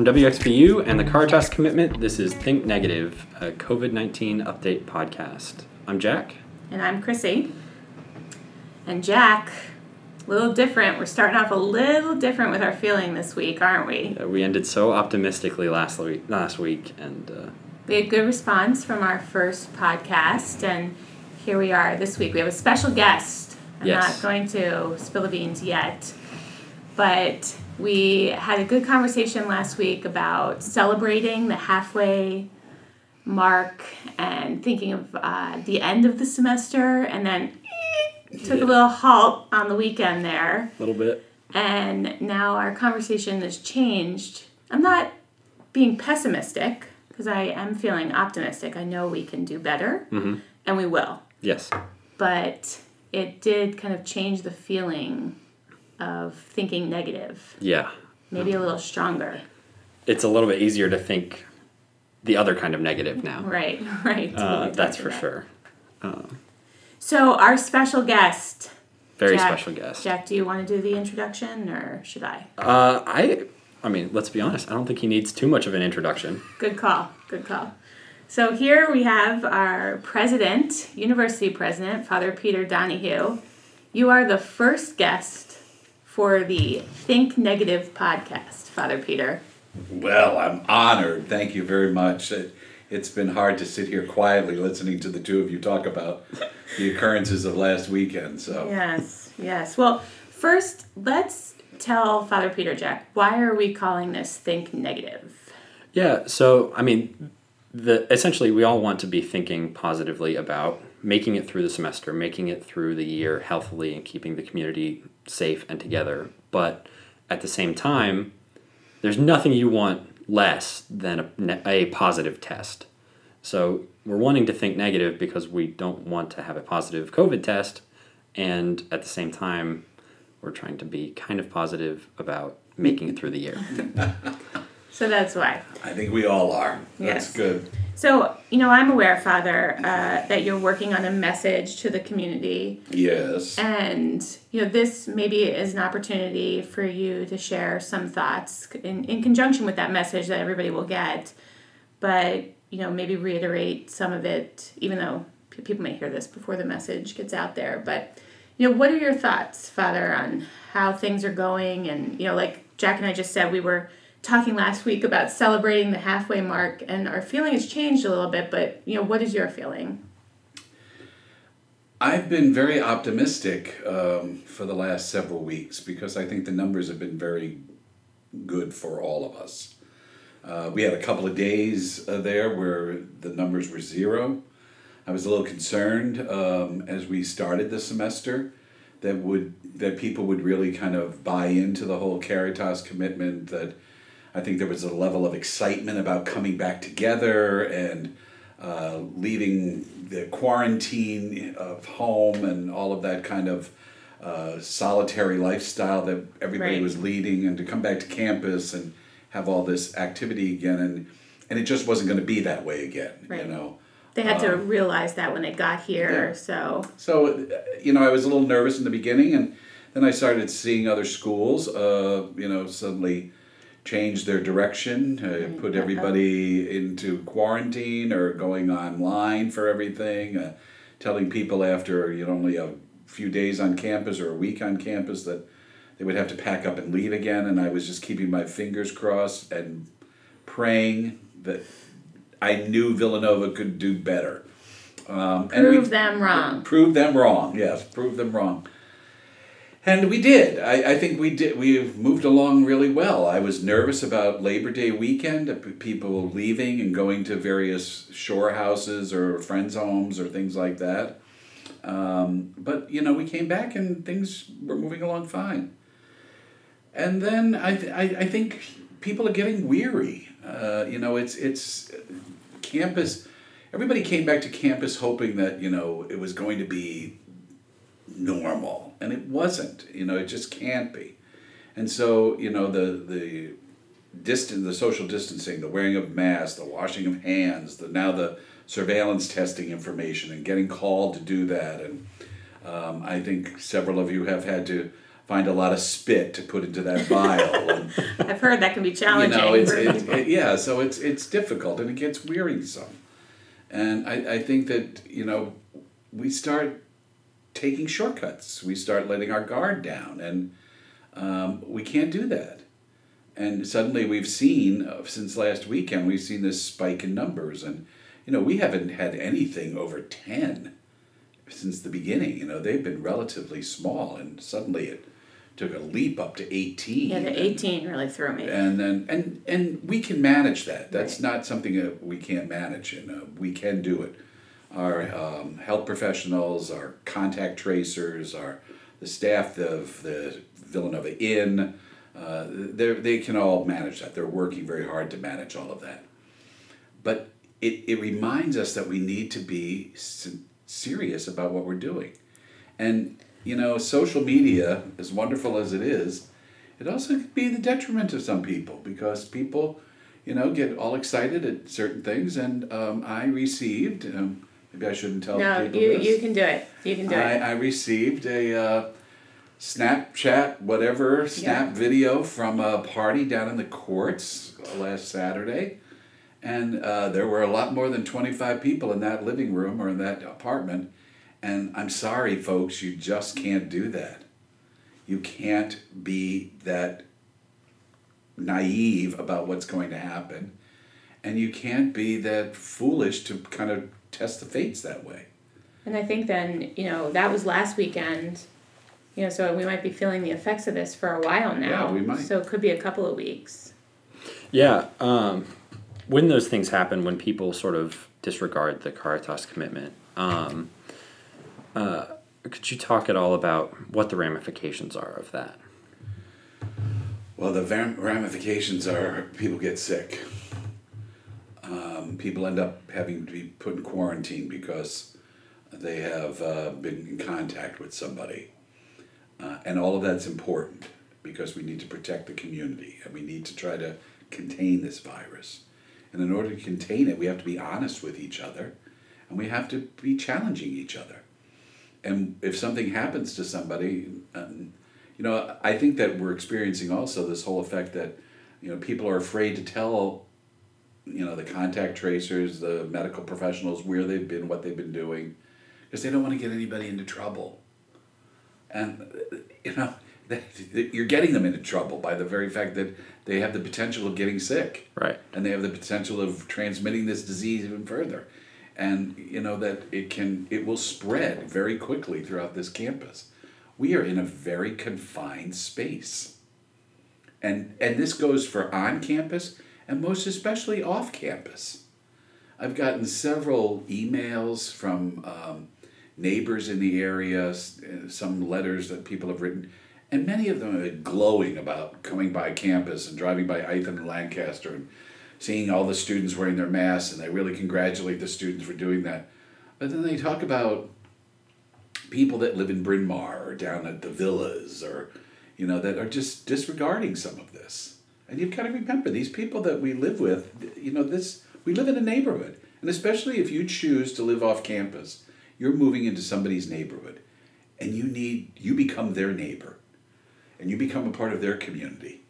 From WXVU and the Caritas Commitment, this is Think Negative, a COVID 19 update podcast. I'm Jack. And I'm Chrissy. And Jack, a little different. We're starting off a little different with our feeling this week, aren't we? Uh, we ended so optimistically last week, last week and uh, we had good response from our first podcast, and here we are this week. We have a special guest. I'm Yes. not going to spill the beans yet, but we had a good conversation last week about celebrating the halfway mark and thinking of uh, the end of the semester, and then took a little halt on the weekend there. a little bit. And now our conversation has changed. I'm not being pessimistic because I am feeling optimistic. I know we can do better and we will. Yes. But it did kind of change the feeling of thinking negative, Yeah. maybe a little stronger. It's a little bit easier to think the other kind of negative now. Right, right. Uh, that's for about. sure. So, our special guest, Very Jack- special guest. Jack, do you want to do the introduction or should I? Uh, I, I mean, let's be honest. I don't think he needs too much of an introduction. Good call. Good call. So here we have our president, university president, Father Peter Donohue. You are the first guest for the Think Negative podcast, Father Peter. Well, I'm honored. Thank you very much. It, it's been hard to sit here quietly listening to the two of you talk about the occurrences of last weekend. So, Yes, yes. Well, first, let's tell Father Peter Jack why are we calling this Think Negative? Yeah, so I mean, the essentially we all want to be thinking positively about making it through the semester, making it through the year healthily, and keeping the community safe and together. But at the same time, there's nothing you want less than a, a positive test. So we're wanting to think negative because we don't want to have a positive COVID test, and at the same time, we're trying to be kind of positive about making it through the year. So that's why. I think we all are. Yes. That's good. So, you know, I'm aware, Father, uh, that you're working on a message to the community Yes. And you know, this maybe is an opportunity for you to share some thoughts in, in conjunction with that message that everybody will get. But you know, maybe reiterate some of it, even though p- people may hear this before the message gets out there. But you know, what are your thoughts, Father, on how things are going? And you know, like Jack and I just said, we were talking last week about celebrating the halfway mark, and our feeling has changed a little bit. But you know, what is your feeling? I've been very optimistic um, for the last several weeks because I think the numbers have been very good for all of us. Uh, we had a couple of days uh, there where the numbers were zero. I was a little concerned um, as we started the semester that would that people would really kind of buy into the whole Caritas commitment. That I think there was a level of excitement about coming back together and uh, leaving the quarantine of home and all of that kind of uh, solitary lifestyle that everybody Right. was leading, and to come back to campus and have all this activity again, and and it just wasn't going to be that way again. Right. You know. They had to realize that when they got here. Yeah. So So, uh, you know, I was a little nervous in the beginning, and then I started seeing other schools, uh, you know, suddenly change their direction, uh, put everybody into quarantine or going online for everything, uh, telling people after you know only a few days on campus or a week on campus that they would have to pack up and leave again. And I was just keeping my fingers crossed and praying that I knew Villanova could do better. Um, and prove them wrong. Prove them wrong. Yes, prove them wrong. And we did. I, I think we did. We've moved along really well. I was nervous about Labor Day weekend, people leaving and going to various shore houses or friends' homes or things like that. Um, but you know, we came back and things were moving along fine. And then I, th- I, I think people are getting weary. Uh, you know, it's it's campus. Everybody came back to campus hoping that you know it was going to be normal, and it wasn't. You know, it just can't be. And so you know the the distance, the social distancing, the wearing of masks, the washing of hands, the now the surveillance testing information and getting called to do that, and um, I think several of you have had to find a lot of spit to put into that vial. And, I've heard that can be you challenging. know, it's, for it's it, yeah. So it's it's difficult and it gets wearisome, and I, I think that you know we start taking shortcuts. We start letting our guard down, and um, we can't do that. And suddenly we've seen uh, since last weekend we've seen this spike in numbers, and you know we haven't had anything over ten since the beginning. You know they've been relatively small, and suddenly it took a leap up to eighteen. yeah, the and- 18 really threw me. and then and and we can manage that. That's not something that we can't manage, and uh, we can do it. Our um, health professionals, our contact tracers, our the staff of the Villanova Inn, uh, they can all manage that. They're working very hard to manage all of that. But it, it reminds us that we need to be serious about what we're doing. And, you know, social media, as wonderful as it is, it also can be the detriment of some people because people, you know, get all excited at certain things. And um, I received, um, maybe I shouldn't tell No, people you, this. you can do it. You can do I, it. I received a uh, Snapchat, whatever, snap Yeah. video from a party down in the courts last Saturday. And uh, there were a lot more than 25 people in that living room or in that apartment. And I'm sorry, folks, you just can't do that. You can't be that naive about what's going to happen. And you can't be that foolish to kind of test the fates that way. And I think then, you know, that was last weekend. You know, so we might be feeling the effects of this for a while now. Yeah, we might. So it could be a couple of weeks. Yeah. Um, when those things happen, when people sort of disregard the Caritas commitment, um, uh, could you talk at all about what the ramifications are of that? Well, the ram- ramifications are people get sick. Um, people end up having to be put in quarantine because they have uh, been in contact with somebody. Uh, and all of that's important because we need to protect the community and we need to try to contain this virus. And in order to contain it, we have to be honest with each other and we have to be challenging each other. And if something happens to somebody, um, you know, I think that we're experiencing also this whole effect that, you know, people are afraid to tell, you know, the contact tracers, the medical professionals where they've been, what they've been doing, because they don't want to get anybody into trouble. And, you know, you're getting them into trouble by the very fact that they have the potential of getting sick Right. and they have the potential of transmitting this disease even further and you know that it can it will spread very quickly throughout this campus we are in a very confined space and and this goes for on campus and most especially off campus i've gotten several emails from um, neighbors in the area some letters that people have written and many of them are glowing about coming by campus and driving by Ithan and Lancaster and seeing all the students wearing their masks, and they really congratulate the students for doing that. But then they talk about people that live in Bryn Mawr or down at the villas or, you know, that are just disregarding some of this. And you've got to remember these people that we live with, you know, this we live in a neighborhood. And especially if you choose to live off campus, you're moving into somebody's neighborhood. And you need you become their neighbor. And you become a part of their community.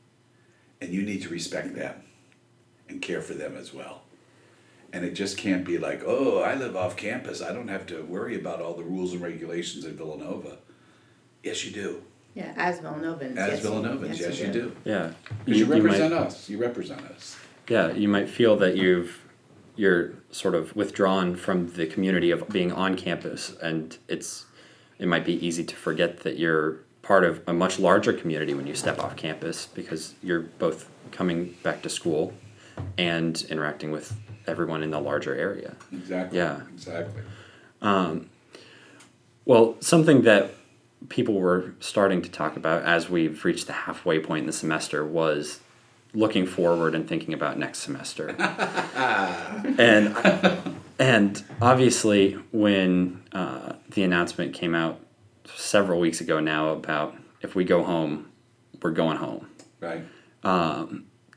And you need to respect them and care for them as well. And it just can't be like, oh, I live off campus. I don't have to worry about all the rules and regulations in Villanova. Yes, you do. Yeah, as Villanovans. As Villanovans, yes, you do. Yeah. Because you, might- represent us. You represent us. Yeah, you might feel that you've you're sort of withdrawn from the community of being on campus, and it's it might be easy to forget that you're part of a much larger community when you step off campus because you're both coming back to school and interacting with everyone in the larger area. Exactly. Yeah. Exactly. Um, well, something that people were starting to talk about as we've reached the halfway point in the semester was looking forward and thinking about next semester. and and obviously, when uh, the announcement came out several weeks ago now about if we go home, we're going home. Right.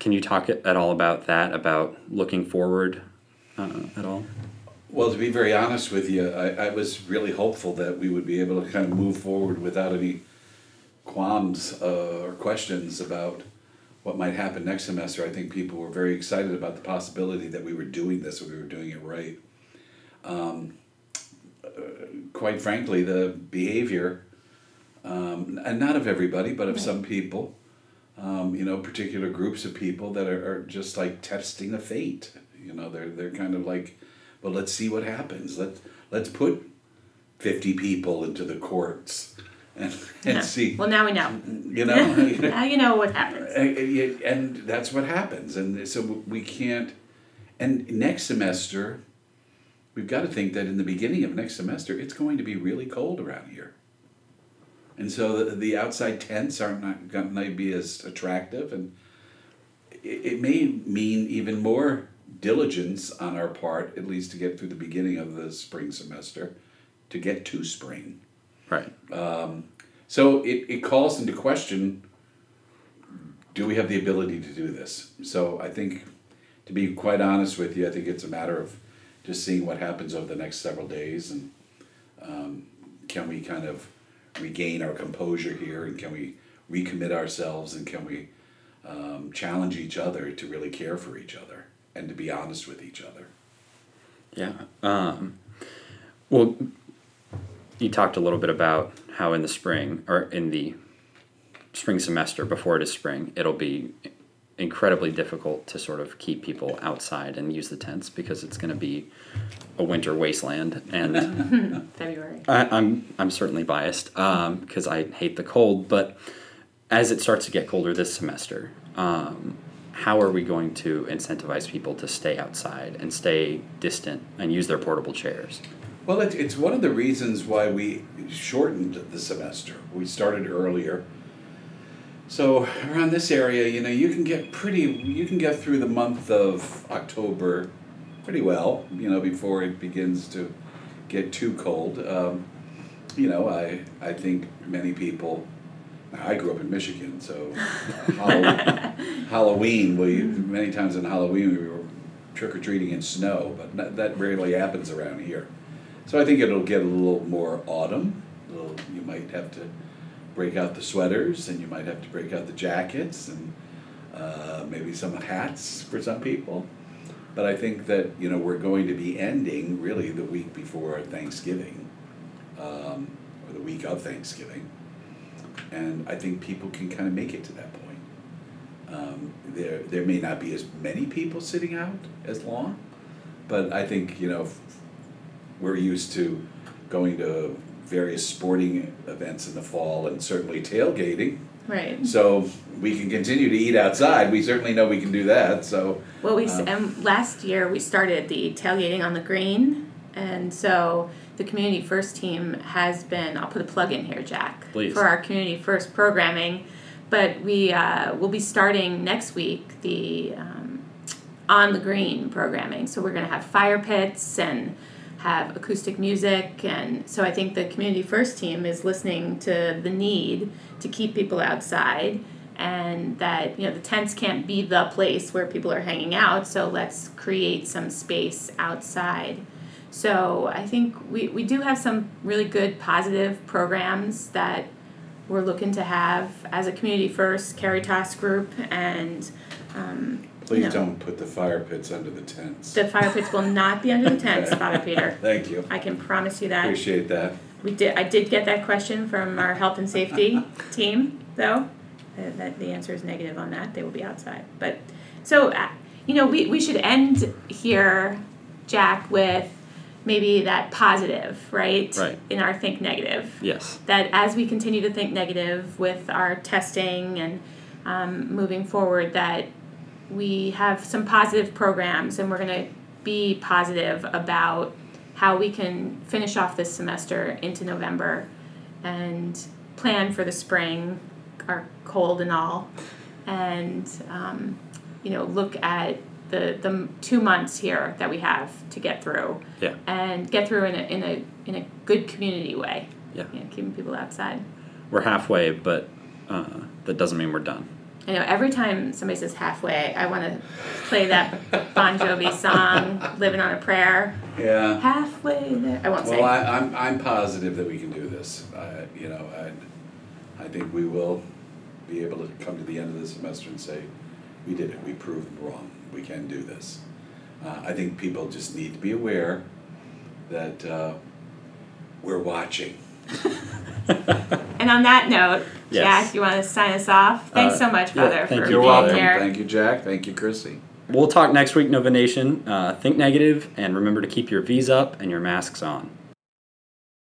Can you talk at all about that? About looking forward uh, at all? Well, to be very honest with you, I, I was really hopeful that we would be able to kind of move forward without any qualms uh, or questions about what might happen next semester, I think people were very excited about the possibility that we were doing this, we were doing it right. Um, uh, quite frankly, the behavior, um, and not of everybody, but of some people, um, you know, particular groups of people that are, are just like testing a fate. You know, they're they're kind of like, well, let's see what happens. Let let's put fifty people into the courts and, and see. Well, now we know. You know, now you know what happens. and, that's what happens, and so we can't. And next semester, we've got to think that in the beginning of next semester, it's going to be really cold around here. And so the, the outside tents aren't not going to be as attractive, and it, it may mean even more diligence on our part, at least to get through the beginning of the spring semester, to get to spring. Right. So it, it calls into question do we have the ability to do this? So I think, to be quite honest with you, I think it's a matter of just seeing what happens over the next several days and um, can we kind of regain our composure here and can we recommit ourselves and can we um, challenge each other to really care for each other and to be honest with each other? Yeah. Um, well, you talked a little bit about how in the spring or in the spring semester before it is spring, it'll be incredibly difficult to sort of keep people outside and use the tents because it's going to be a winter wasteland and February. I, I'm I'm certainly biased because I hate the cold. But as it starts to get colder this semester, um, how are we going to incentivize people to stay outside and stay distant and use their portable chairs? Well, it, it's one of the reasons why we shortened the semester. We started earlier. So around this area, you know, you can get pretty, you can get through the month of October pretty well, you know, before it begins to get too cold. Um, you know, I, I think many people, I grew up in Michigan, so uh, Halloween, Halloween, we, many times in Halloween, we were trick or treating in snow, but not, that rarely happens around here. So I think it'll get a little more autumn. Little, you might have to break out the sweaters, and you might have to break out the jackets, and uh, maybe some hats for some people. But I think that you know we're going to be ending really the week before Thanksgiving, um, or the week of Thanksgiving, and I think people can kind of make it to that point. Um, there, there may not be as many people sitting out as long, but I think you know we're used to going to various sporting events in the fall and certainly tailgating. Right. So we can continue to eat outside. We certainly know we can do that. So Well, we Um, um, last year we started the tailgating on the green, and so the community first team has been. I'll put a plug in here, Jack, Please. for our community first programming. But we uh, will be starting next week the um, on the green programming. So we're going to have fire pits and have acoustic music, and so I think the community first team is listening to the need to keep people outside and that you know the tents can't be the place where people are hanging out so let's create some space outside so i think we, we do have some really good positive programs that we're looking to have as a community first caritas group and um, please know. don't put the fire pits under the tents. the fire pits will not be under the tents father peter Thank you. i can promise you that Appreciate that. we did. I did get that question from our health and safety team, though. Uh, that the answer is negative on that. They will be outside. But so uh, you know, we we should end here, Jack, with maybe that positive, right? Right. In our think negative. Yes. That as we continue to think negative with our testing and um, moving forward, that we have some positive programs and we're going to be positive about how we can finish off this semester into November and plan for the spring, our cold and all, and um, you know look at the the two months here that we have to get through Yeah. and get through in a in a in a good community way. Yeah. You know, keeping people outside. We're halfway, but uh, that doesn't mean we're done. I know every time somebody says halfway, I want to play that Bon Jovi song, "Living on a Prayer." Yeah. Halfway there. I won't say. Well, I, I'm, I'm positive that we can do this. I, you know, I, I think we will be able to come to the end of the semester and say, we did it, we proved them wrong, we can do this. Uh, I think people just need to be aware that uh, we're watching. And on that note, Yes. Jack, you want to sign us off? Thanks Uh, so much, yeah, brother, thank for you, being You're welcome. here. Thank you, Jack. Thank you, Chrissy. We'll talk next week, Nova Nation. Uh, think negative and remember to keep your V's up and your masks on.